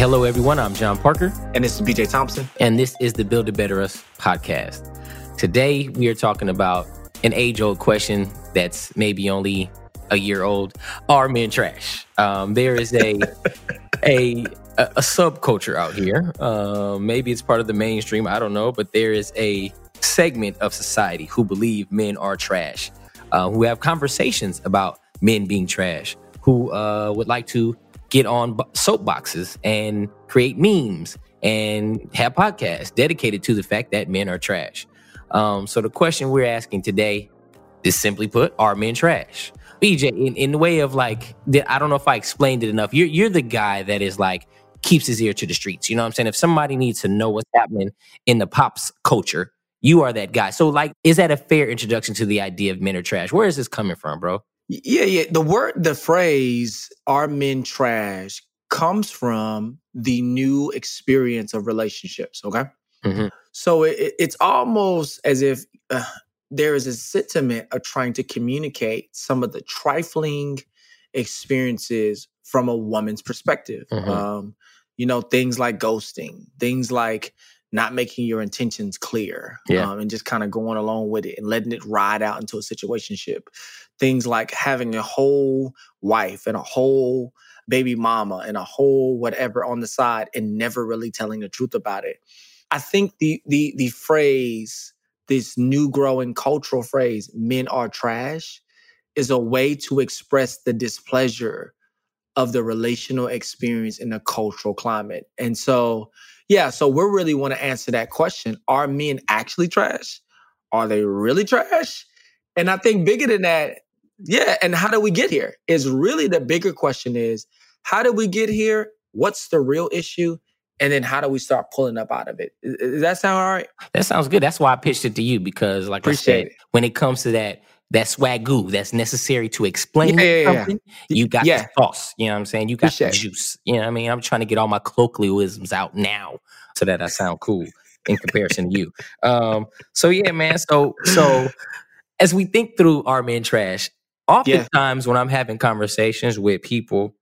Hello, everyone. I'm John Parker. And this is BJ Thompson. And this is the Build a Better Us podcast. Today, we are talking about an age old question that's maybe only a year old Are men trash? Um, there is a, a, a, a subculture out here. Uh, maybe it's part of the mainstream. I don't know. But there is a segment of society who believe men are trash, uh, who have conversations about men being trash, who uh, would like to get on soapboxes and create memes and have podcasts dedicated to the fact that men are trash. Um, so the question we're asking today is simply put, are men trash? BJ, in, in the way of like, I don't know if I explained it enough. You're you're the guy that is like keeps his ear to the streets. You know what I'm saying? If somebody needs to know what's happening in the pops culture, you are that guy. So like, is that a fair introduction to the idea of men are trash? Where is this coming from, bro? Yeah, yeah. The word, the phrase, are men trash comes from the new experience of relationships. Okay. Mm-hmm. So it, it's almost as if uh, there is a sentiment of trying to communicate some of the trifling experiences from a woman's perspective. Mm-hmm. Um, you know, things like ghosting, things like not making your intentions clear yeah. um, and just kind of going along with it and letting it ride out into a situationship things like having a whole wife and a whole baby mama and a whole whatever on the side and never really telling the truth about it. I think the the the phrase, this new growing cultural phrase, men are trash, is a way to express the displeasure of the relational experience in the cultural climate. And so, yeah, so we really want to answer that question. Are men actually trash? Are they really trash? And I think bigger than that, yeah, and how do we get here? Is really the bigger question is how did we get here? What's the real issue? And then how do we start pulling up out of it? Does that sound all right? That sounds good. That's why I pitched it to you because, like Appreciate I said, it. when it comes to that that swagoo that's necessary to explain yeah, yeah, something, yeah. you got the sauce. You know what I'm saying? You got Appreciate the juice. You know what I mean? I'm trying to get all my colloquialisms out now so that I sound cool in comparison to you. Um, so yeah, man. So so as we think through our men trash, Oftentimes, yeah. when I'm having conversations with people,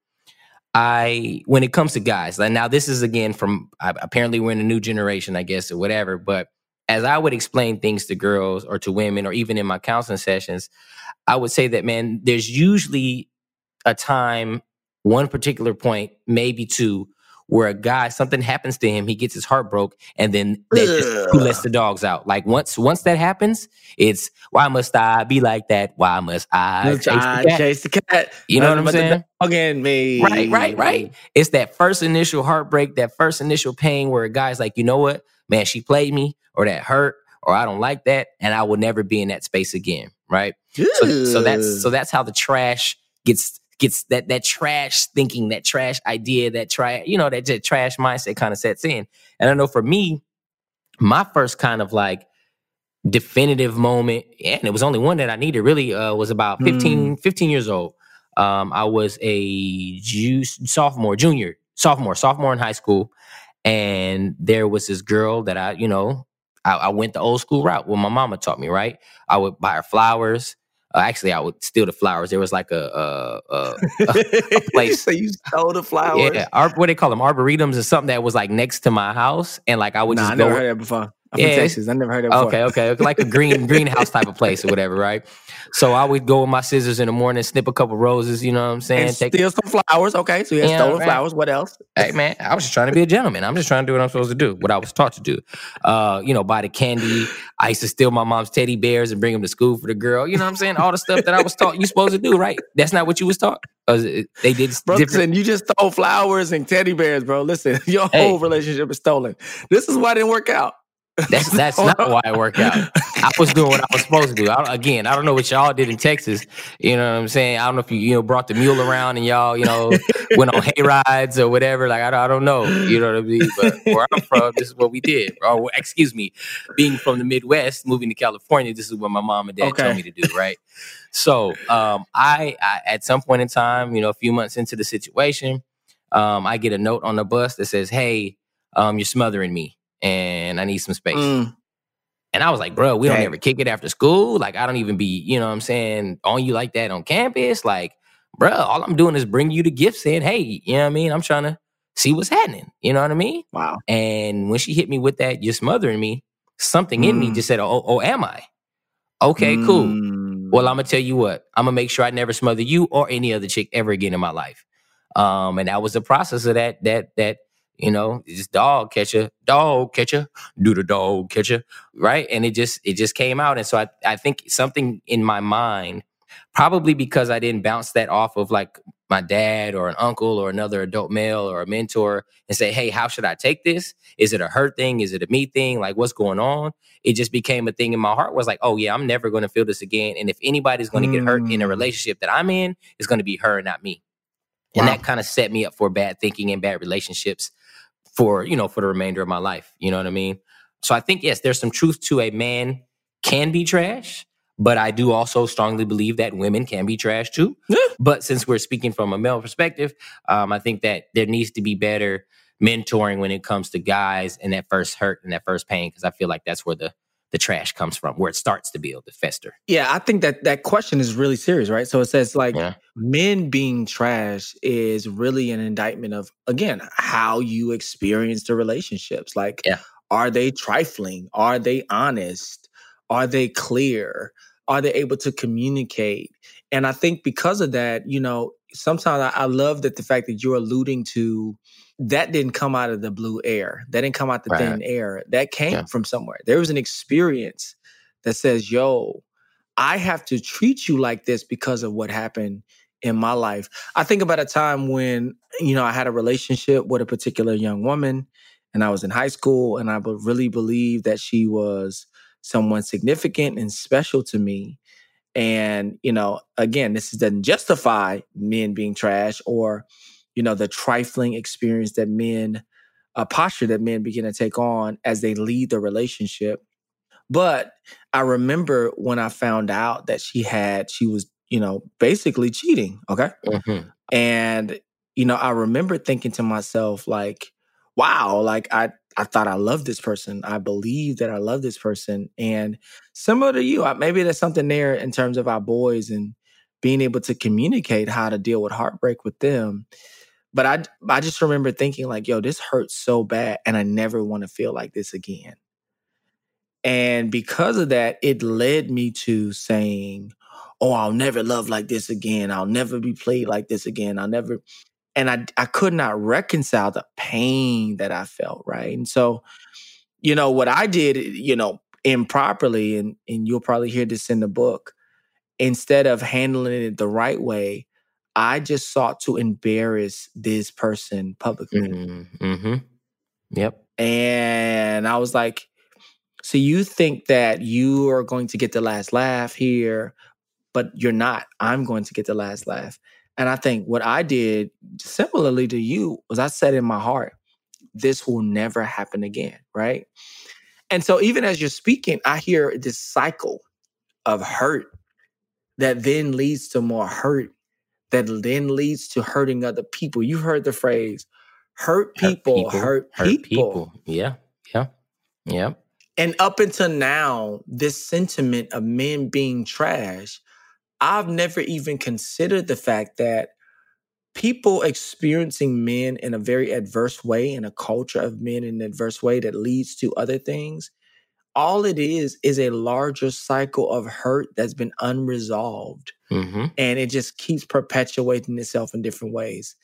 I when it comes to guys, like now this is again from apparently we're in a new generation, I guess, or whatever. But as I would explain things to girls or to women, or even in my counseling sessions, I would say that man, there's usually a time, one particular point, maybe two, where a guy something happens to him, he gets his heart broke, and then just, who lets the dogs out? Like once once that happens, it's why must I be like that? Why must I chase, I the, cat? chase the cat? You know what I'm saying? Again, me. Right, right, right. It's that first initial heartbreak, that first initial pain where a guy's like, you know what, man, she played me, or that hurt, or I don't like that, and I will never be in that space again. Right. So, so that's so that's how the trash gets gets that that trash thinking, that trash idea, that trash, you know, that, that trash mindset kind of sets in. And I know for me, my first kind of like definitive moment, and it was only one that I needed really, uh, was about 15, mm. 15 years old. Um, I was a juice, sophomore, junior, sophomore, sophomore in high school. And there was this girl that I, you know, I, I went the old school route. What my mama taught me, right? I would buy her flowers. Uh, actually, I would steal the flowers. There was like a a, a, a place. so you stole the flowers? Yeah, ar- what they call them arboretums or something that was like next to my house, and like I would nah, just I go. Never heard that before. I'm yeah, Texas. I never heard of before. Okay, okay, like a green greenhouse type of place or whatever, right? So I would go with my scissors in the morning, snip a couple roses. You know what I'm saying? And Take, steal some flowers. Okay, so you had stolen right. flowers. What else? Hey man, I was just trying to be a gentleman. I'm just trying to do what I'm supposed to do, what I was taught to do. Uh, you know, buy the candy. I used to steal my mom's teddy bears and bring them to school for the girl. You know what I'm saying? All the stuff that I was taught you supposed to do, right? That's not what you was taught. They did. Bro, listen, you just stole flowers and teddy bears, bro. Listen, your hey. whole relationship is stolen. This is why it didn't work out. That's that's not why I work out. I was doing what I was supposed to do. I, again, I don't know what y'all did in Texas. You know what I'm saying? I don't know if you you know brought the mule around and y'all you know went on hay rides or whatever. Like I, I don't know. You know what I mean? But where I'm from, this is what we did. Or excuse me, being from the Midwest, moving to California, this is what my mom and dad okay. told me to do. Right. So um, I, I at some point in time, you know, a few months into the situation, um, I get a note on the bus that says, "Hey, um, you're smothering me." And I need some space. Mm. And I was like, bro, we don't ever kick it after school. Like, I don't even be, you know what I'm saying, on you like that on campus. Like, bro, all I'm doing is bring you the gift saying, hey, you know what I mean? I'm trying to see what's happening. You know what I mean? Wow. And when she hit me with that, you're smothering me, something mm. in me mm. just said, oh, oh, am I? Okay, mm. cool. Well, I'm gonna tell you what, I'm gonna make sure I never smother you or any other chick ever again in my life. Um, and that was the process of that, that, that you know, just dog catcher, dog catcher, do the dog catcher, right? And it just it just came out. And so I, I think something in my mind, probably because I didn't bounce that off of like my dad or an uncle or another adult male or a mentor and say, hey, how should I take this? Is it a hurt thing? Is it a me thing? Like what's going on? It just became a thing in my heart was like, oh yeah, I'm never gonna feel this again. And if anybody's gonna mm. get hurt in a mm. relationship that I'm in, it's gonna be her, not me. Wow. And that kind of set me up for bad thinking and bad relationships for you know for the remainder of my life you know what i mean so i think yes there's some truth to a man can be trash but i do also strongly believe that women can be trash too yeah. but since we're speaking from a male perspective um, i think that there needs to be better mentoring when it comes to guys and that first hurt and that first pain because i feel like that's where the the trash comes from, where it starts to build, to fester. Yeah, I think that that question is really serious, right? So it says like yeah. men being trash is really an indictment of again how you experience the relationships. Like, yeah. are they trifling? Are they honest? Are they clear? Are they able to communicate? And I think because of that, you know, sometimes I, I love that the fact that you're alluding to that didn't come out of the blue air. That didn't come out the right. thin air. That came yeah. from somewhere. There was an experience that says, yo, I have to treat you like this because of what happened in my life. I think about a time when, you know, I had a relationship with a particular young woman and I was in high school and I really believed that she was someone significant and special to me. And, you know, again, this doesn't justify men being trash or you know, the trifling experience that men, a posture that men begin to take on as they lead the relationship. But I remember when I found out that she had, she was, you know, basically cheating. Okay. Mm-hmm. And, you know, I remember thinking to myself, like, wow, like I, I thought I loved this person. I believe that I love this person. And similar to you, maybe there's something there in terms of our boys and being able to communicate how to deal with heartbreak with them. But I I just remember thinking like, yo, this hurts so bad and I never want to feel like this again. And because of that, it led me to saying, "Oh, I'll never love like this again. I'll never be played like this again. I'll never." And I I could not reconcile the pain that I felt, right? And so, you know, what I did, you know, improperly and and you'll probably hear this in the book, instead of handling it the right way, I just sought to embarrass this person publicly. Mm-hmm. mm-hmm. Yep. And I was like, so you think that you are going to get the last laugh here, but you're not. I'm going to get the last laugh. And I think what I did, similarly to you, was I said in my heart, this will never happen again. Right. And so even as you're speaking, I hear this cycle of hurt that then leads to more hurt that then leads to hurting other people. You heard the phrase hurt people, hurt people. Hurt, people. people. Yeah. Yeah. Yeah. And up until now, this sentiment of men being trash, I've never even considered the fact that people experiencing men in a very adverse way, in a culture of men in an adverse way that leads to other things, all it is is a larger cycle of hurt that's been unresolved. Mm-hmm. And it just keeps perpetuating itself in different ways.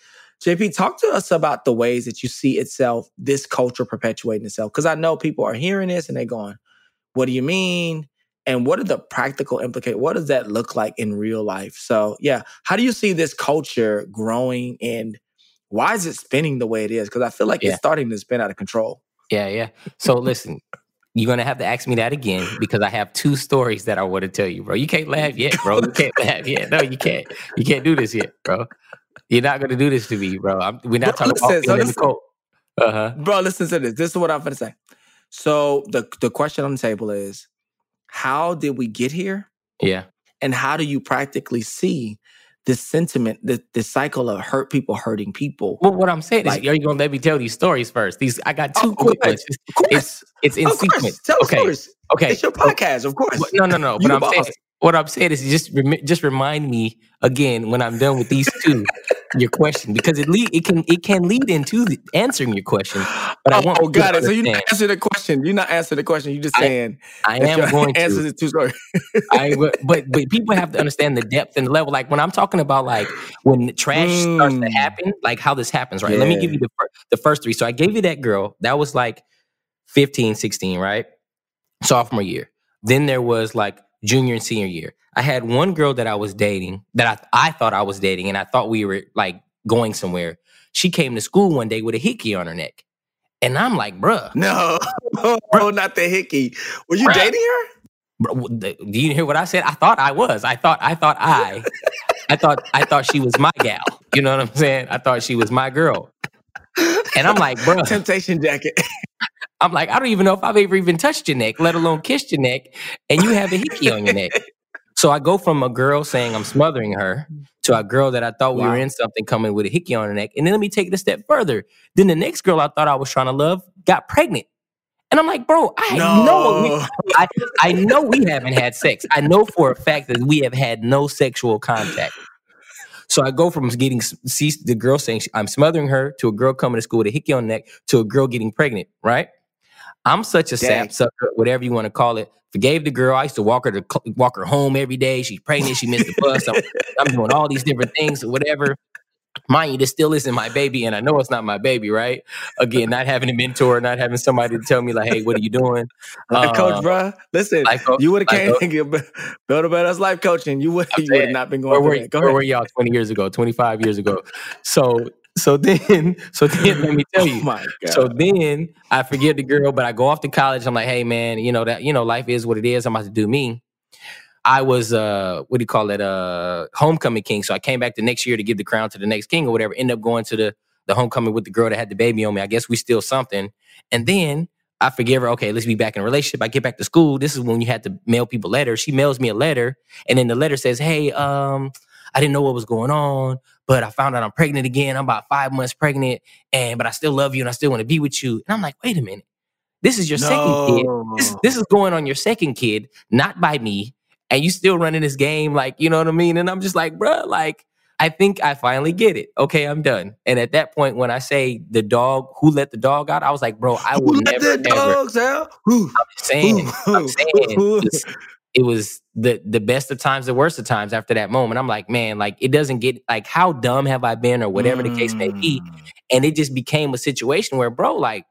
JP, talk to us about the ways that you see itself, this culture perpetuating itself. Because I know people are hearing this and they're going, What do you mean? And what are the practical implications? What does that look like in real life? So, yeah, how do you see this culture growing and why is it spinning the way it is? Because I feel like yeah. it's starting to spin out of control. Yeah, yeah. So, listen, you're gonna have to ask me that again because I have two stories that I want to tell you, bro. You can't laugh yet, bro. You can't laugh yet. No, you can't. You can't do this yet, bro. You're not gonna do this to me, bro. I'm, we're not bro, talking listen, about so the Uh-huh. Bro, listen to this. This is what I'm gonna say. So the the question on the table is, how did we get here? Yeah. And how do you practically see this sentiment, the the cycle of hurt people hurting people. Well, what I'm saying like, is, are you gonna let me tell these stories first? These I got oh, two oh, quick ones. Of course, it's, it's in sequence. Tell okay, stories. okay. It's your podcast, of course. No, no, no. But I'm saying, what I'm saying is, just just remind me again when I'm done with these two your question because it lead it can it can lead into the, answering your question. But I want oh, got it. So you not answer the question. You're not answering the question. You're just saying I, I am going to answer the two stories. I but but people have to understand the depth and the level. Like when I'm talking about like when trash mm. starts to mm. happen, like how this happens, right? Yeah. Let me give you the the first three. So I gave you that girl. That was like 15, 16, right? Sophomore year. Then there was like junior and senior year. I had one girl that I was dating that I, I thought I was dating and I thought we were like going somewhere. She came to school one day with a hickey on her neck. And I'm like, bruh. No, bro, not the hickey. Were you bruh. dating her? Do you hear what I said? I thought I was. I thought, I thought I, I thought, I thought she was my gal. You know what I'm saying? I thought she was my girl. And I'm like, bro. Temptation jacket. I'm like, I don't even know if I've ever even touched your neck, let alone kissed your neck, and you have a hickey on your neck. So I go from a girl saying I'm smothering her to a girl that I thought we were in something coming with a hickey on her neck. And then let me take it a step further. Then the next girl I thought I was trying to love got pregnant. And I'm like, bro, I no. know we, I, I know we haven't had sex. I know for a fact that we have had no sexual contact. So I go from getting see the girl saying I'm smothering her to a girl coming to school with a hickey on the neck to a girl getting pregnant, right? I'm such a sap sucker, whatever you want to call it. Forgave the girl. I used to walk her to walk her home every day. She's pregnant. She missed the bus. I'm, I'm doing all these different things or whatever. Mind you, this still isn't my baby, and I know it's not my baby, right? Again, not having a mentor, not having somebody to tell me like, "Hey, what are you doing?" Like uh, coach, bro. Listen, you would have came and build a better life coaching. You would you would have not been going. Where, were, Go where were y'all twenty years ago, twenty five years ago? So so then, so then, let me tell you. Oh my God. So then, I forget the girl, but I go off to college. I'm like, hey man, you know that you know life is what it is. I'm about to do me. I was uh, what do you call it? Uh, homecoming king. So I came back the next year to give the crown to the next king or whatever. End up going to the the homecoming with the girl that had the baby on me. I guess we still something. And then I forgive her. Okay, let's be back in a relationship. I get back to school. This is when you had to mail people letters. She mails me a letter, and then the letter says, "Hey, um, I didn't know what was going on, but I found out I'm pregnant again. I'm about five months pregnant, and but I still love you and I still want to be with you. And I'm like, wait a minute. This is your no. second kid. This, this is going on your second kid, not by me. And you still running this game, like, you know what I mean? And I'm just like, bruh, like, I think I finally get it. Okay, I'm done. And at that point, when I say the dog, who let the dog out, I was like, bro, I will who never, let the dogs out? I'm saying, I'm saying, it was the the best of times, the worst of times after that moment. I'm like, man, like it doesn't get like how dumb have I been or whatever mm. the case may be. Mm. And it just became a situation where, bro, like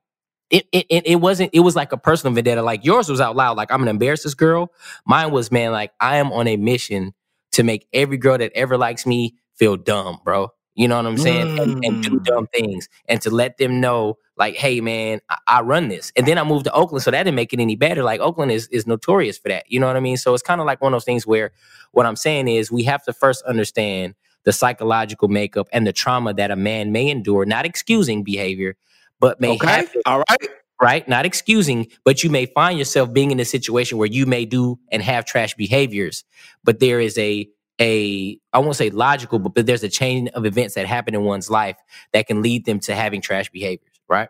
it, it it wasn't it was like a personal vendetta. Like yours was out loud, like I'm gonna embarrass this girl. Mine was, man, like I am on a mission to make every girl that ever likes me feel dumb, bro. You know what I'm saying? Mm. And, and, do mm. dumb things and to let them know, like, hey, man, I, I, run this. And then I moved to Oakland, so that didn't make it any better. Like, Oakland is, is notorious for that. You know what I mean? So it's kind of like one of those things where what I'm saying is we have to first understand the psychological makeup and the trauma that a man may endure, not excusing behavior, but may okay. have. All right. Right? Not excusing, but you may find yourself being in a situation where you may do and have trash behaviors, but there is a a I won't say logical, but, but there's a chain of events that happen in one's life that can lead them to having trash behaviors, right?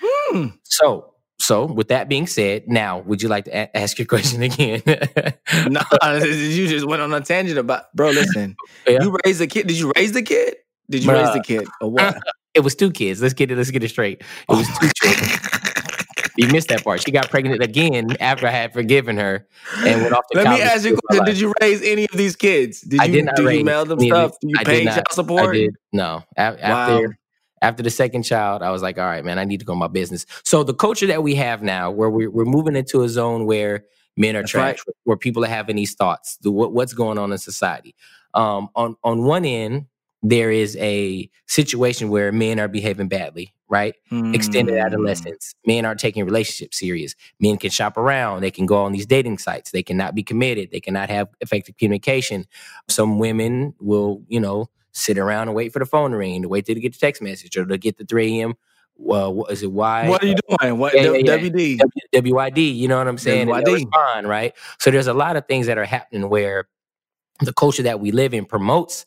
Hmm. So so, with that being said, now would you like to a- ask your question again? no, you just went on a tangent about, bro. Listen, yeah. you raised a kid. Did you raise the kid? Did you Bruh. raise the kid or what? It was two kids. Let's get it. Let's get it straight. It was two children. you missed that part. She got pregnant again after I had forgiven her and went off to Let me ask you a question. Did you raise any of these kids? Did I you, did not raise you mail them stuff? Did you pay child support? I did. No. After wow. after the second child, I was like, all right, man, I need to go my business. So the culture that we have now, where we're, we're moving into a zone where men are That's trash, right. where people are having these thoughts, the, what, what's going on in society. Um, on on one end, there is a situation where men are behaving badly, right? Mm. Extended adolescence. Men aren't taking relationships serious. Men can shop around. They can go on these dating sites. They cannot be committed. They cannot have effective communication. Some women will, you know, sit around and wait for the phone to ring, to wait till to get the text message or to get the 3 a.m. Well, what is it? Why? What are you doing? What yeah, yeah, WD? WYD. You know what I'm saying? WYD. Respond, right? So there's a lot of things that are happening where the culture that we live in promotes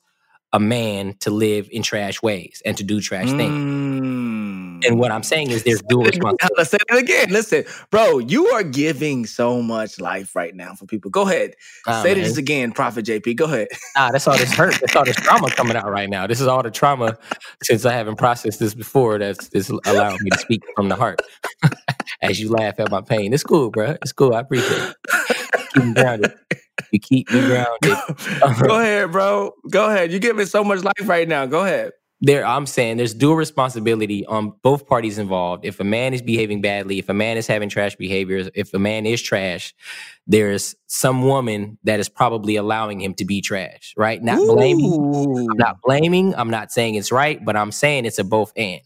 a man to live in trash ways and to do trash mm. things. And what I'm saying is there's dual responsibility. Let's say it again. Listen, bro, you are giving so much life right now for people. Go ahead. Oh, say man. this again, Prophet JP. Go ahead. Nah, that's all this hurt. That's all this trauma coming out right now. This is all the trauma since I haven't processed this before that's, that's allowing me to speak from the heart. As you laugh at my pain. It's cool, bro. It's cool. I appreciate it. Keep me grounded. You keep me grounded. Go ahead, bro. Go ahead. You're giving so much life right now. Go ahead. There, I'm saying there's dual responsibility on both parties involved. If a man is behaving badly, if a man is having trash behaviors, if a man is trash, there's some woman that is probably allowing him to be trash, right? Not Ooh. blaming. I'm not blaming. I'm not saying it's right, but I'm saying it's a both and.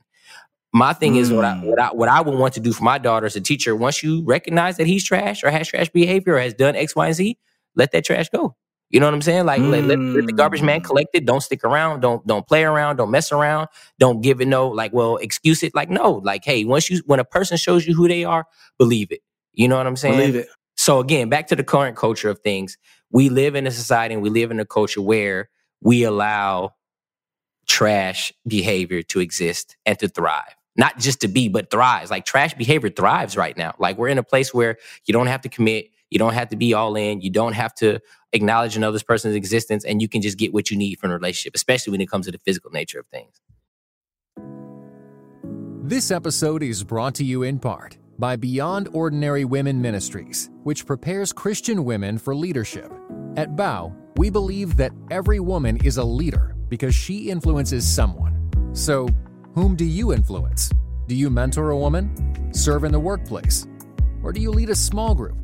My thing mm. is what I, what I what I would want to do for my daughter as a teacher. Once you recognize that he's trash or has trash behavior or has done X, Y, and Z, let that trash go. You know what I'm saying? Like mm. let, let, let, the garbage man mm. collect it. Don't stick around. Don't don't play around. Don't mess around. Don't give it no like well excuse it. Like no. Like hey, once you when a person shows you who they are, believe it. You know what I'm saying? Believe it. So again, back to the current culture of things. We live in a society and we live in a culture where we allow trash behavior to exist and to thrive. Not just to be, but thrives. Like trash behavior thrives right now. Like we're in a place where you don't have to commit you don't have to be all in. You don't have to acknowledge another person's existence, and you can just get what you need from a relationship, especially when it comes to the physical nature of things. This episode is brought to you in part by Beyond Ordinary Women Ministries, which prepares Christian women for leadership. At Bow, we believe that every woman is a leader because she influences someone. So, whom do you influence? Do you mentor a woman? Serve in the workplace? Or do you lead a small group?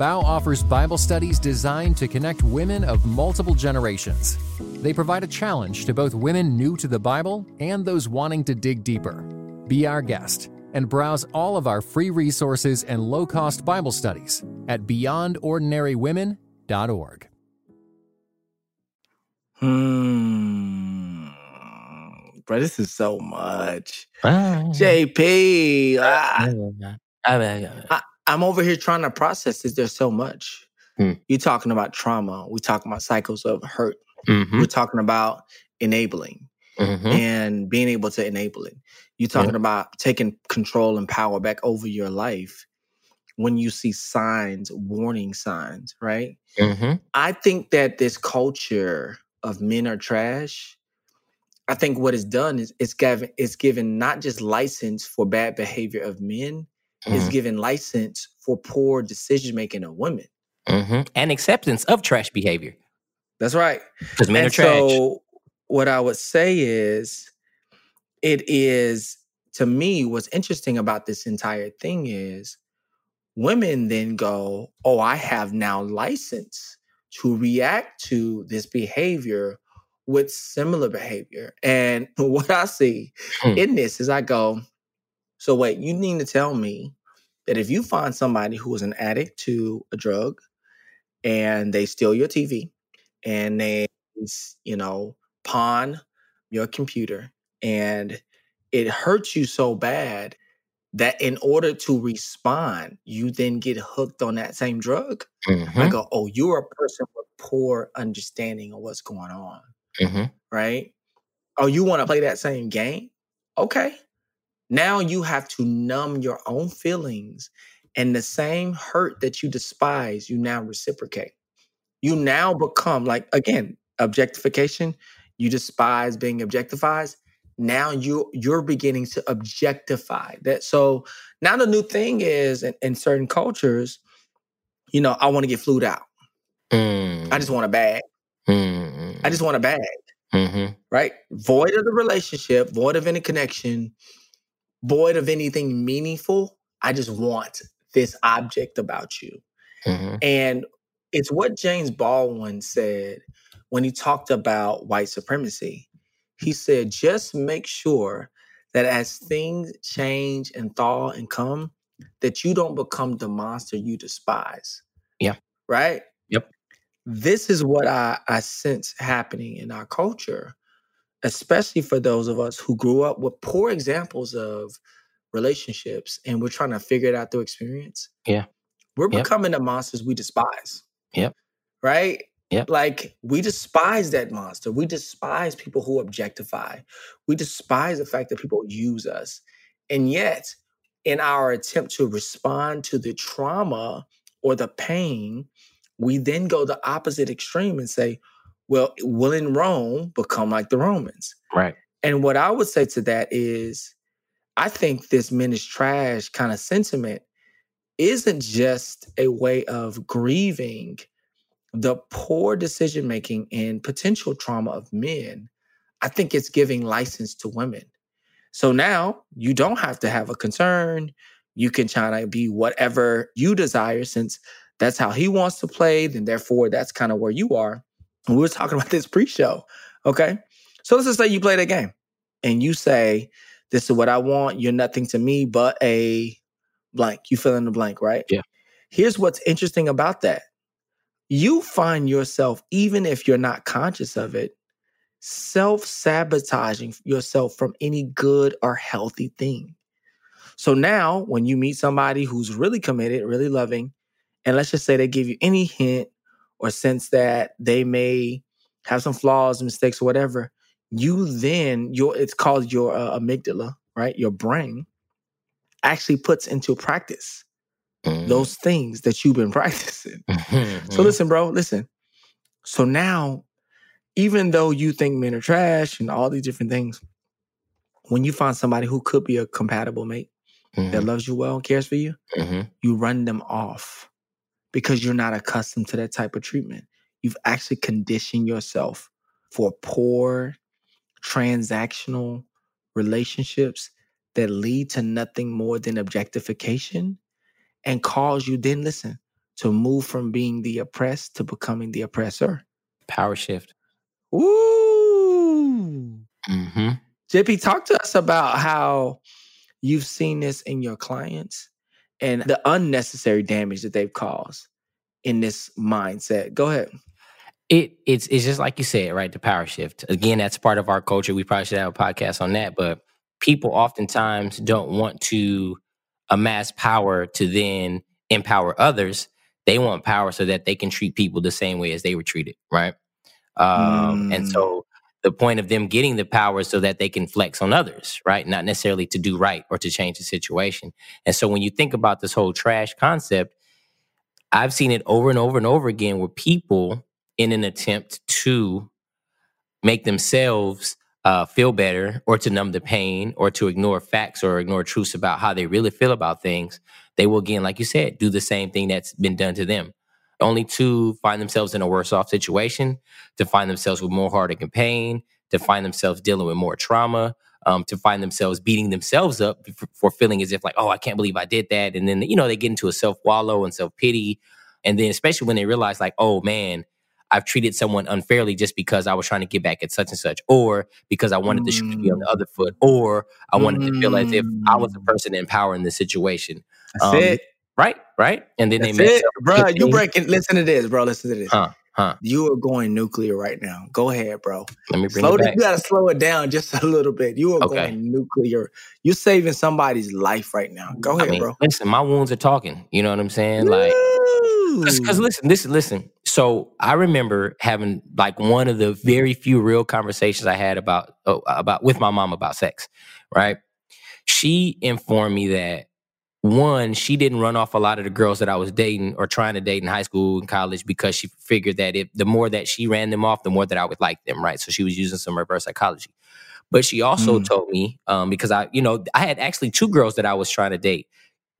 Bow offers Bible studies designed to connect women of multiple generations. They provide a challenge to both women new to the Bible and those wanting to dig deeper. Be our guest and browse all of our free resources and low cost Bible studies at beyondordinarywomen.org. Hmm. Bro, this is so much. JP. Ah. I, I'm over here trying to process this. There's so much. Mm. You're talking about trauma. We're talking about cycles of hurt. Mm-hmm. We're talking about enabling mm-hmm. and being able to enable it. You're talking yeah. about taking control and power back over your life when you see signs, warning signs, right? Mm-hmm. I think that this culture of men are trash. I think what it's done is it's given it's given not just license for bad behavior of men, mm-hmm. is given license for poor decision making of women mm-hmm. and acceptance of trash behavior. That's right. Because men and are trash. So what I would say is, it is to me what's interesting about this entire thing is women then go, "Oh, I have now license to react to this behavior." with similar behavior. And what I see hmm. in this is I go, so wait, you need to tell me that if you find somebody who is an addict to a drug and they steal your TV and they, you know, pawn your computer and it hurts you so bad that in order to respond, you then get hooked on that same drug. Mm-hmm. I go, oh, you're a person with poor understanding of what's going on. Mm-hmm. Right? Oh, you want to play that same game? Okay. Now you have to numb your own feelings and the same hurt that you despise, you now reciprocate. You now become like, again, objectification. You despise being objectified now you you're beginning to objectify that so now the new thing is in, in certain cultures you know i want to get flued out mm. i just want a bag mm. i just want a bag mm-hmm. right void of the relationship void of any connection void of anything meaningful i just want this object about you mm-hmm. and it's what james baldwin said when he talked about white supremacy he said, just make sure that as things change and thaw and come, that you don't become the monster you despise. Yeah. Right? Yep. This is what I, I sense happening in our culture, especially for those of us who grew up with poor examples of relationships and we're trying to figure it out through experience. Yeah. We're yep. becoming the monsters we despise. Yep. Right? Yeah. Like we despise that monster. We despise people who objectify. We despise the fact that people use us. And yet, in our attempt to respond to the trauma or the pain, we then go the opposite extreme and say, well, will in Rome become like the Romans? Right. And what I would say to that is, I think this men is trash kind of sentiment isn't just a way of grieving the poor decision making and potential trauma of men, I think it's giving license to women. So now you don't have to have a concern. You can try to be whatever you desire since that's how he wants to play. Then, therefore, that's kind of where you are. We were talking about this pre show. Okay. So let's just say you play that game and you say, This is what I want. You're nothing to me but a blank. You fill in the blank, right? Yeah. Here's what's interesting about that you find yourself, even if you're not conscious of it, self sabotaging yourself from any good or healthy thing. So now, when you meet somebody who's really committed, really loving, and let's just say they give you any hint or sense that they may have some flaws, mistakes, or whatever, you then your it's called your uh, amygdala, right? Your brain actually puts into practice mm. those things that you've been practicing. Mm-hmm. So listen, bro, listen. So now, even though you think men are trash and all these different things, when you find somebody who could be a compatible mate mm-hmm. that loves you well and cares for you, mm-hmm. you run them off because you're not accustomed to that type of treatment. You've actually conditioned yourself for poor transactional relationships that lead to nothing more than objectification and cause you then listen to move from being the oppressed to becoming the oppressor. Power shift. Ooh. Mm-hmm. JP, talk to us about how you've seen this in your clients and the unnecessary damage that they've caused in this mindset. Go ahead. It it's it's just like you said, right? The power shift. Again, that's part of our culture. We probably should have a podcast on that, but people oftentimes don't want to amass power to then empower others. They want power so that they can treat people the same way as they were treated, right? Um, mm. And so the point of them getting the power so that they can flex on others, right? Not necessarily to do right or to change the situation. And so when you think about this whole trash concept, I've seen it over and over and over again where people, in an attempt to make themselves uh, feel better or to numb the pain or to ignore facts or ignore truths about how they really feel about things, they will again, like you said, do the same thing that's been done to them. Only to find themselves in a worse off situation, to find themselves with more heartache and pain, to find themselves dealing with more trauma, um, to find themselves beating themselves up for, for feeling as if like, oh, I can't believe I did that. And then, you know, they get into a self wallow and self pity. And then especially when they realize like, oh man, I've treated someone unfairly just because I was trying to get back at such and such, or because I wanted the shoe to be on the other foot, or I wanted mm. to feel as if I was the person in power in the situation. That's um, it. Right, right. And then That's they it, bro. You breaking? Listen to this, bro. Listen to this. Huh. Huh. You are going nuclear right now. Go ahead, bro. Let me bring slow it back. You gotta slow it down just a little bit. You are okay. going nuclear. You're saving somebody's life right now. Go ahead, I mean, bro. Listen, my wounds are talking. You know what I'm saying? Like, because listen, listen, listen. So I remember having like one of the very few real conversations I had about oh, about with my mom about sex. Right? She informed me that one, she didn't run off a lot of the girls that I was dating or trying to date in high school and college because she figured that if the more that she ran them off, the more that I would like them, right? So she was using some reverse psychology. But she also mm. told me, um, because I, you know, I had actually two girls that I was trying to date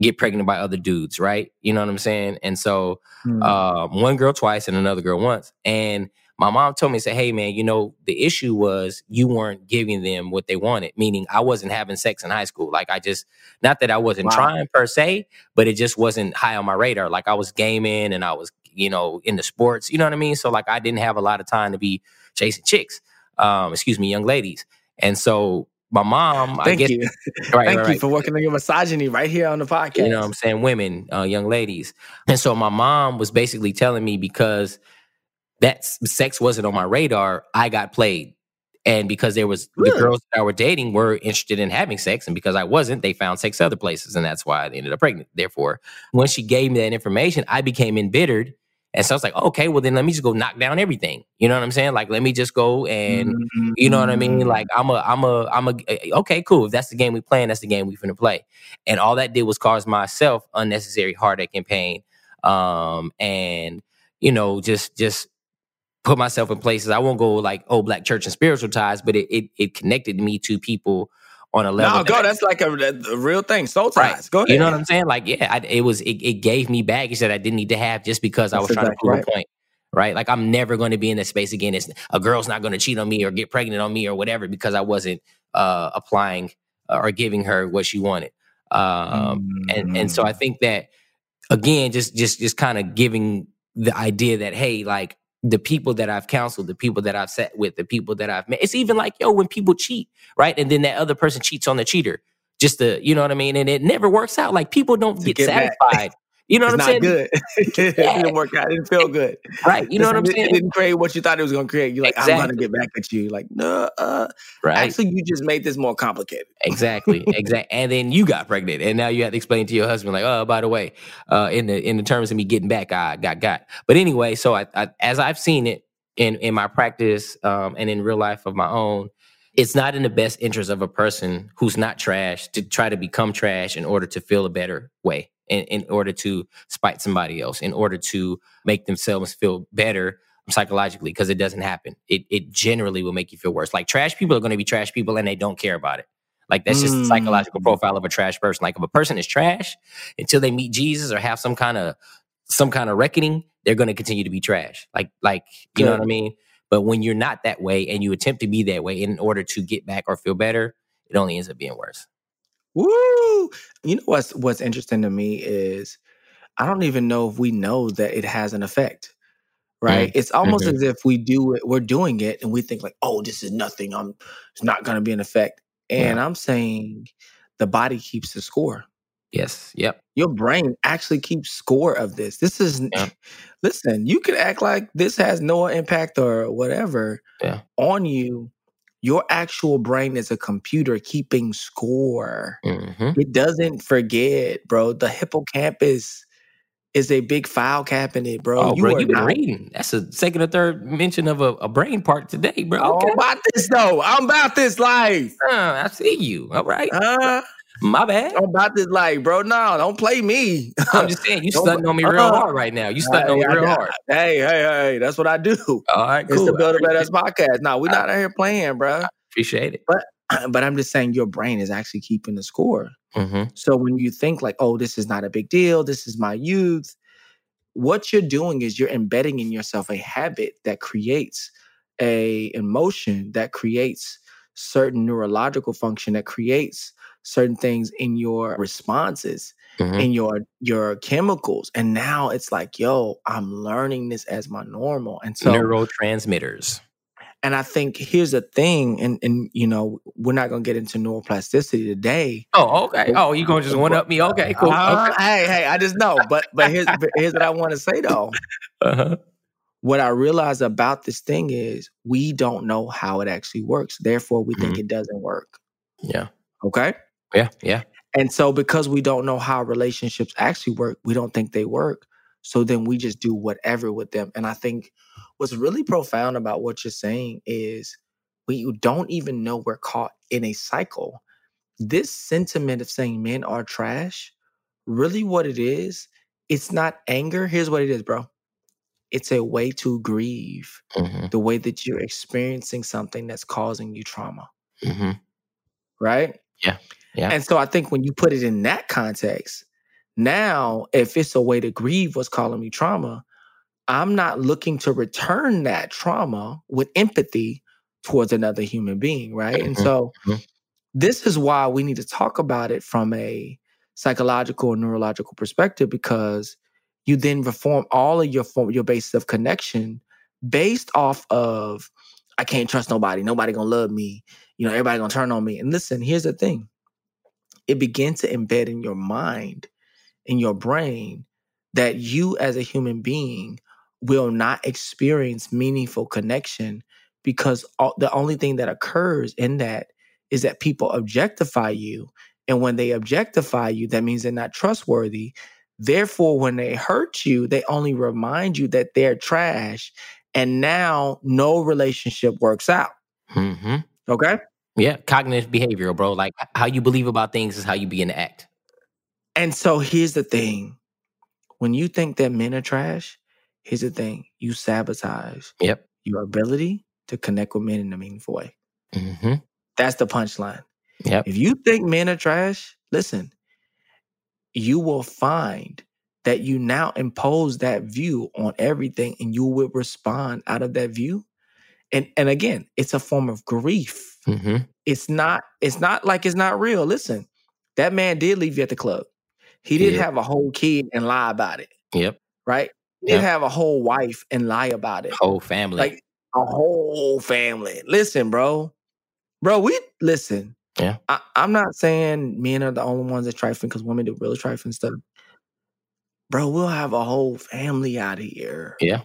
get pregnant by other dudes, right? You know what I'm saying? And so mm. um, one girl twice and another girl once. And my mom told me, say, hey man, you know, the issue was you weren't giving them what they wanted, meaning I wasn't having sex in high school. Like I just not that I wasn't wow. trying per se, but it just wasn't high on my radar. Like I was gaming and I was, you know, into sports, you know what I mean? So like I didn't have a lot of time to be chasing chicks, um, excuse me, young ladies. And so my mom, Thank I guess, you. Right, Thank right, you for working on your misogyny right here on the podcast. You know what I'm saying? Women, uh, young ladies. And so my mom was basically telling me because that sex wasn't on my radar, I got played. And because there was really? the girls that I were dating were interested in having sex, and because I wasn't, they found sex other places, and that's why I ended up pregnant. Therefore, when she gave me that information, I became embittered, and so I was like, okay, well then let me just go knock down everything. You know what I'm saying? Like let me just go and mm-hmm. you know what I mean? Like I'm a I'm a I'm a eh, eh, okay, cool. If that's the game we playing, that's the game we finna play. And all that did was cause myself unnecessary heartache and pain. Um and you know, just just put myself in places. I won't go like oh black church and spiritual ties, but it it, it connected me to people on a level. No, go. That's like a, a, real thing. Soul ties. Right. Go ahead. You know what I'm saying? Like, yeah, I, it was. It, it, gave me baggage that I didn't need to have just because that's I was trying to prove right. a point. Right. Like I'm never going to be in that space again. It's a girl's not going to cheat on me or get pregnant on me or whatever because I wasn't uh, applying uh, or giving her what she wanted. Um, mm. and and so I mm. think that again, just just just kind of giving the idea that hey, like the people that I've counseled, the people that I've sat with, the people that I've met. It's even like, yo, when people cheat, right? And then that other person cheats on the cheater. Just the, you know what I mean? And it never works out. Like people don't get, get, satisfied. You know what I'm saying? Good. it didn't work out. It didn't feel good. Right. You know what I'm saying? It didn't create what you thought it was going to create. You're like, exactly. I'm going to get back at you. Like, no, uh, right. Actually, you just made this more complicated. exactly. Exactly. And then you got pregnant, and now you have to explain to your husband, like, oh, by the way, uh, in the in the terms of me getting back, I got got. But anyway, so I, I as I've seen it in in my practice um, and in real life of my own, it's not in the best interest of a person who's not trash to try to become trash in order to feel a better way in, in order to spite somebody else, in order to make themselves feel better psychologically, because it doesn't happen. It it generally will make you feel worse. Like trash people are going to be trash people and they don't care about it. Like that's just mm. the psychological profile of a trash person. Like if a person is trash until they meet Jesus or have some kind of some kind of reckoning, they're going to continue to be trash. Like like you know what I mean? But when you're not that way and you attempt to be that way in order to get back or feel better, it only ends up being worse. Woo! You know what's what's interesting to me is I don't even know if we know that it has an effect. Right? Mm-hmm. It's almost mm-hmm. as if we do it, we're doing it and we think like, oh, this is nothing. I'm it's not gonna be an effect. And yeah. I'm saying the body keeps the score. Yes. Yep. Your brain actually keeps score of this. This is yeah. listen, you can act like this has no impact or whatever yeah. on you your actual brain is a computer keeping score. Mm-hmm. It doesn't forget, bro. The hippocampus is a big file cabinet, bro. Oh, you bro, you been not... reading. That's a second or third mention of a, a brain part today, bro. Okay. I'm about this though. I'm about this life. Uh, I see you. All right. Uh, my bad. I'm about to like, bro. No, don't play me. I'm just saying, you stunting on me real uh, hard right now. You stunting hey, on me real I, hard. Hey, hey, hey, that's what I do. All right, cool. It's the Build a Better podcast. No, we're not out here playing, bro. appreciate it. But but I'm just saying, your brain is actually keeping the score. Mm-hmm. So when you think like, oh, this is not a big deal. This is my youth. What you're doing is you're embedding in yourself a habit that creates a emotion that creates certain neurological function that creates certain things in your responses mm-hmm. in your your chemicals and now it's like yo i'm learning this as my normal and so neurotransmitters and i think here's the thing and and you know we're not going to get into neuroplasticity today oh okay oh you going to just one up me okay cool uh, okay. hey hey i just know but but here's here's what i want to say though uh-huh what I realize about this thing is we don't know how it actually works. Therefore, we mm-hmm. think it doesn't work. Yeah. Okay. Yeah. Yeah. And so, because we don't know how relationships actually work, we don't think they work. So then we just do whatever with them. And I think what's really profound about what you're saying is we don't even know we're caught in a cycle. This sentiment of saying men are trash, really what it is, it's not anger. Here's what it is, bro. It's a way to grieve mm-hmm. the way that you're experiencing something that's causing you trauma. Mm-hmm. Right? Yeah. Yeah. And so I think when you put it in that context, now if it's a way to grieve what's calling me trauma, I'm not looking to return that trauma with empathy towards another human being, right? Mm-hmm. And so mm-hmm. this is why we need to talk about it from a psychological and neurological perspective because you then reform all of your form, your basis of connection based off of I can't trust nobody, nobody gonna love me, you know, everybody gonna turn on me. And listen, here's the thing: it begins to embed in your mind, in your brain, that you as a human being will not experience meaningful connection because all, the only thing that occurs in that is that people objectify you. And when they objectify you, that means they're not trustworthy. Therefore, when they hurt you, they only remind you that they're trash. And now no relationship works out. Mm-hmm. Okay. Yeah. Cognitive behavioral, bro. Like how you believe about things is how you begin to act. And so here's the thing when you think that men are trash, here's the thing you sabotage yep. your ability to connect with men in a meaningful way. Mm-hmm. That's the punchline. Yep. If you think men are trash, listen, you will find that you now impose that view on everything and you will respond out of that view. And and again, it's a form of grief. Mm-hmm. It's not, it's not like it's not real. Listen, that man did leave you at the club. He did yep. have a whole kid and lie about it. Yep. Right? He did have a whole wife and lie about it. Whole family. Like a whole family. Listen, bro. Bro, we listen. Yeah. I, am not saying men are the only ones that trifling because women do really trifling stuff. Bro, we'll have a whole family out of here. Yeah.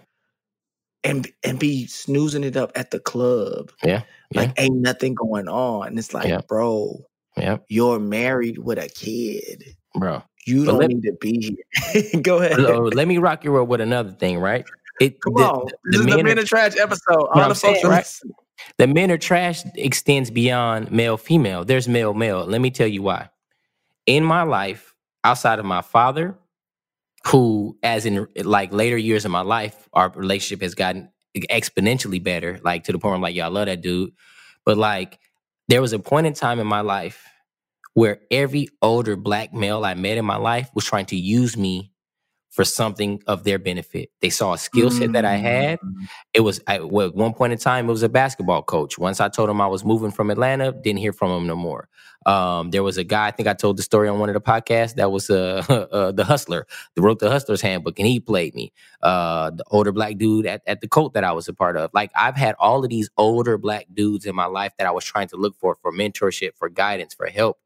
And and be snoozing it up at the club. Yeah. yeah. Like ain't nothing going on. And it's like, yeah. bro, yeah. you're married with a kid. Bro. You don't need to be here. Go ahead. Oh, let me rock your world with another thing, right? It, Come the, on. This the is the Men are Trash episode. All the folks right? The men are trash extends beyond male female. There's male male. Let me tell you why. In my life, outside of my father, who, as in like later years of my life, our relationship has gotten exponentially better, like to the point where I'm like, yeah, I love that dude. But like, there was a point in time in my life where every older black male I met in my life was trying to use me for something of their benefit. They saw a skill set that I had. Mm. It was at one point in time, it was a basketball coach. Once I told him I was moving from Atlanta, didn't hear from him no more. Um, there was a guy, I think I told the story on one of the podcasts, that was uh, uh, the Hustler, that wrote the Hustler's Handbook, and he played me. Uh, the older black dude at, at the cult that I was a part of. Like, I've had all of these older black dudes in my life that I was trying to look for, for mentorship, for guidance, for help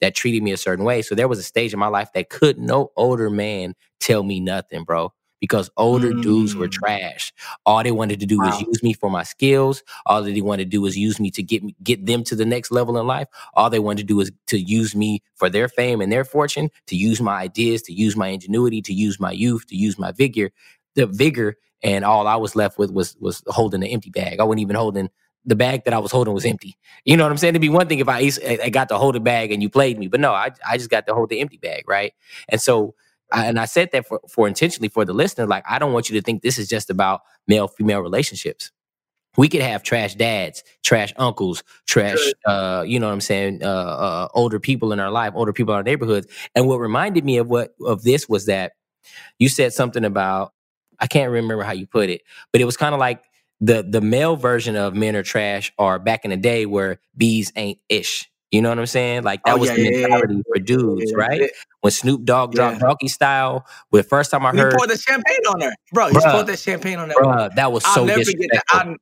that treated me a certain way. So there was a stage in my life that could no older man tell me nothing, bro. Because older mm. dudes were mm. trash. All they wanted to do wow. was use me for my skills. All that they wanted to do was use me to get me, get them to the next level in life. All they wanted to do was to use me for their fame and their fortune, to use my ideas, to use my ingenuity, to use my youth, to use my vigor, the vigor. And all I was left with was was holding an empty bag. I wasn't even holding the bag that I was holding was empty. You know what I'm saying? It'd be one thing if I I got to hold a bag and you played me, but no, I I just got to hold the empty bag, right? And so, I, and I said that for, for intentionally for the listener, like I don't want you to think this is just about male female relationships. We could have trash dads, trash uncles, trash, uh, you know what I'm saying, uh, uh, older people in our life, older people in our neighborhoods. And what reminded me of what of this was that you said something about I can't remember how you put it, but it was kind of like the the male version of men are trash are back in the day where bees ain't ish. You know what I'm saying? Like that oh, was yeah, the mentality yeah, yeah, for dudes, right? When Snoop Dogg dropped Doggy Style, the first time I heard he poured the champagne on her, bro. He poured that champagne on her. Bro, that was so I'll disrespectful. That.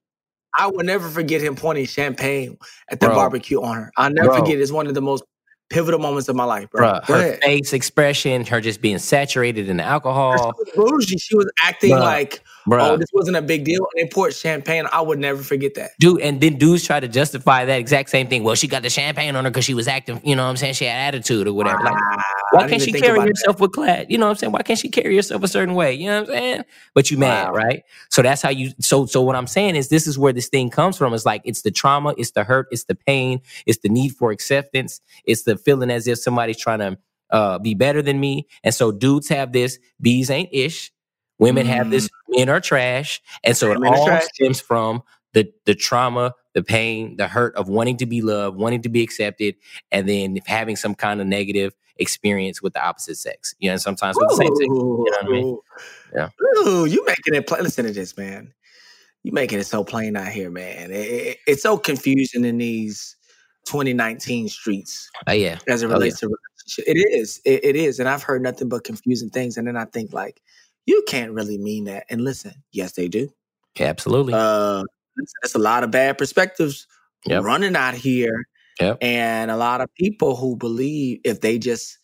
I, I will never forget him pouring champagne at the bro. barbecue on her. I'll never bro. forget. It's one of the most pivotal moments of my life, bro. bro her face expression, her just being saturated in the alcohol. Bougie. She was acting bro. like Bruh. oh, this wasn't a big deal. And they poured champagne. I would never forget that. Dude, and then dudes try to justify that exact same thing. Well, she got the champagne on her because she was acting, you know what I'm saying? She had attitude or whatever. Like, why can't she carry herself that. with class? You know what I'm saying? Why can't she carry herself a certain way? You know what I'm saying? But you mad, wow. right? So that's how you so so what I'm saying is this is where this thing comes from. It's like it's the trauma, it's the hurt, it's the pain, it's the need for acceptance, it's the feeling as if somebody's trying to uh, be better than me. And so dudes have this, bees ain't ish. Women mm. have this, mm. Men are trash. And so it all stems from the the trauma, the pain, the hurt of wanting to be loved, wanting to be accepted, and then having some kind of negative experience with the opposite sex. You know, sometimes with the same sex. You know what I mean? Yeah. Ooh, you making it plain. Listen to this, man. You making it so plain out here, man. It, it, it's so confusing in these 2019 streets. Oh yeah. As it relates oh, yeah. to it is. It, it is. And I've heard nothing but confusing things. And then I think like, you can't really mean that. And listen, yes, they do. Yeah, absolutely. Uh, that's a lot of bad perspectives yep. running out here. Yep. And a lot of people who believe if they just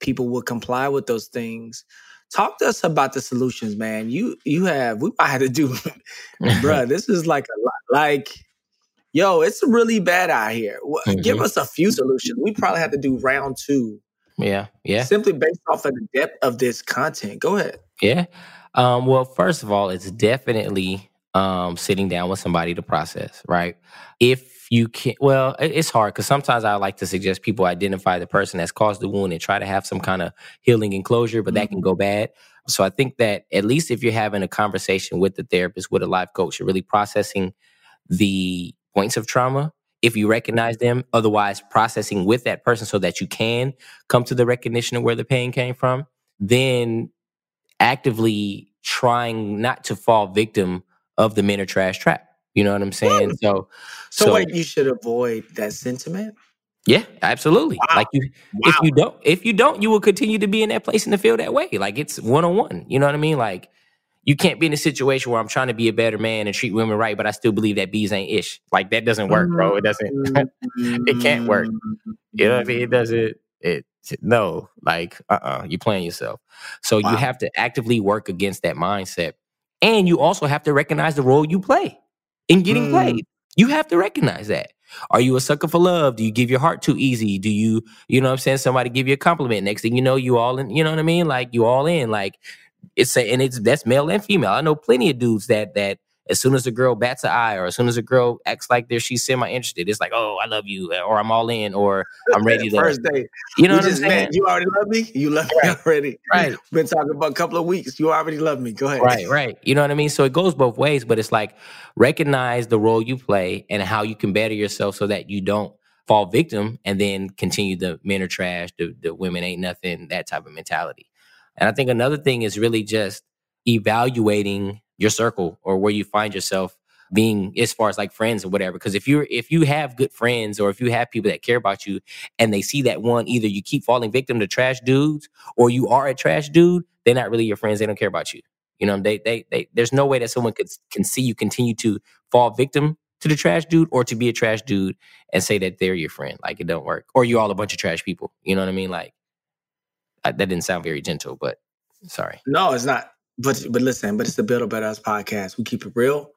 people would comply with those things. Talk to us about the solutions, man. You you have we might have to do, bruh. This is like a lot. Like yo, it's really bad out here. Mm-hmm. Give us a few solutions. We probably have to do round two. Yeah, yeah. Simply based off of the depth of this content. Go ahead. Yeah. Um, well, first of all, it's definitely um, sitting down with somebody to process, right? If you can, well, it's hard because sometimes I like to suggest people identify the person that's caused the wound and try to have some kind of healing and closure, but mm-hmm. that can go bad. So I think that at least if you're having a conversation with the therapist, with a life coach, you're really processing the points of trauma if you recognize them. Otherwise, processing with that person so that you can come to the recognition of where the pain came from. Then actively trying not to fall victim of the men are trash trap. You know what I'm saying? So, so, so wait, you should avoid that sentiment. Yeah, absolutely. Wow. Like you, wow. if you don't, if you don't, you will continue to be in that place and to feel that way. Like it's one on one. You know what I mean? Like you can't be in a situation where I'm trying to be a better man and treat women right, but I still believe that bees ain't ish. Like that doesn't work, bro. It doesn't. it can't work. You know what I mean? It mm-hmm. doesn't. It no. Like uh, uh-uh, uh, you playing yourself. So wow. you have to actively work against that mindset, and you also have to recognize the role you play in getting mm. played. You have to recognize that. Are you a sucker for love? Do you give your heart too easy? Do you, you know what I'm saying? Somebody give you a compliment. Next thing you know, you all in, you know what I mean? Like you all in. Like it's a, and it's that's male and female. I know plenty of dudes that that as soon as a girl bats an eye or as soon as a girl acts like they're she's semi interested, it's like, oh, I love you, uh, or I'm all in, or I'm ready to first day. You know what I'm saying? You already love me. You love right. me already. Right. Been talking about a couple of weeks. You already love me. Go ahead. Right. Right. You know what I mean? So it goes both ways, but it's like recognize the role you play and how you can better yourself so that you don't fall victim and then continue the men are trash, the, the women ain't nothing, that type of mentality. And I think another thing is really just evaluating your circle or where you find yourself being as far as like friends or whatever. Because if you're if you have good friends or if you have people that care about you and they see that one either you keep falling victim to trash dudes or you are a trash dude they're not really your friends. They don't care about you. You know they they, they there's no way that someone could can see you continue to fall victim to the trash dude or to be a trash dude and say that they're your friend. Like it don't work. Or you're all a bunch of trash people. You know what i mean? Like I, that didn't sound very gentle, but sorry. No, it's not. But but listen, but it's the Build a Better Us podcast. We keep it real.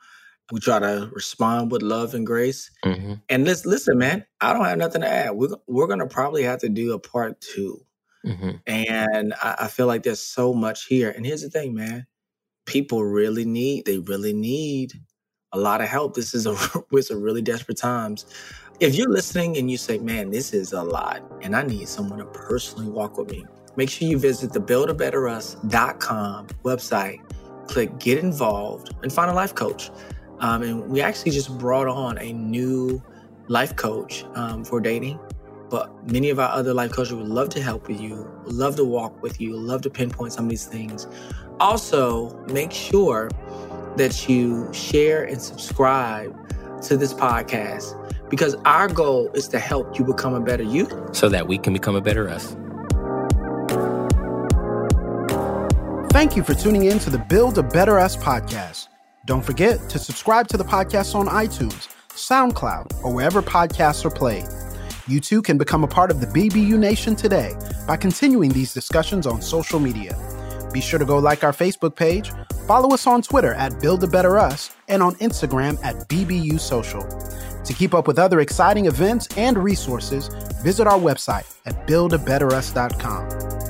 We try to respond with love and grace. Mm-hmm. And listen, listen, man, I don't have nothing to add. We're we're gonna probably have to do a part 2 mm-hmm. And I, I feel like there's so much here. And here's the thing, man. People really need, they really need a lot of help. This is a it's a really desperate times. If you're listening and you say, man, this is a lot, and I need someone to personally walk with me, make sure you visit the buildabetterus.com website, click get involved, and find a life coach. Um, and we actually just brought on a new life coach um, for dating. But many of our other life coaches would love to help with you, love to walk with you, love to pinpoint some of these things. Also, make sure that you share and subscribe to this podcast because our goal is to help you become a better you so that we can become a better us. Thank you for tuning in to the Build a Better Us podcast. Don't forget to subscribe to the podcast on iTunes, SoundCloud, or wherever podcasts are played. You too can become a part of the BBU Nation today by continuing these discussions on social media. Be sure to go like our Facebook page, Follow us on Twitter at Build a Better Us and on Instagram at BBU Social. To keep up with other exciting events and resources, visit our website at buildabetterus.com.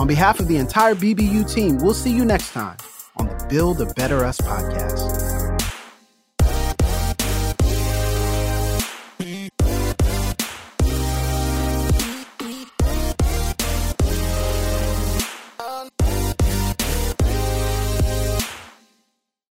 On behalf of the entire BBU team, we'll see you next time on the Build a Better Us podcast.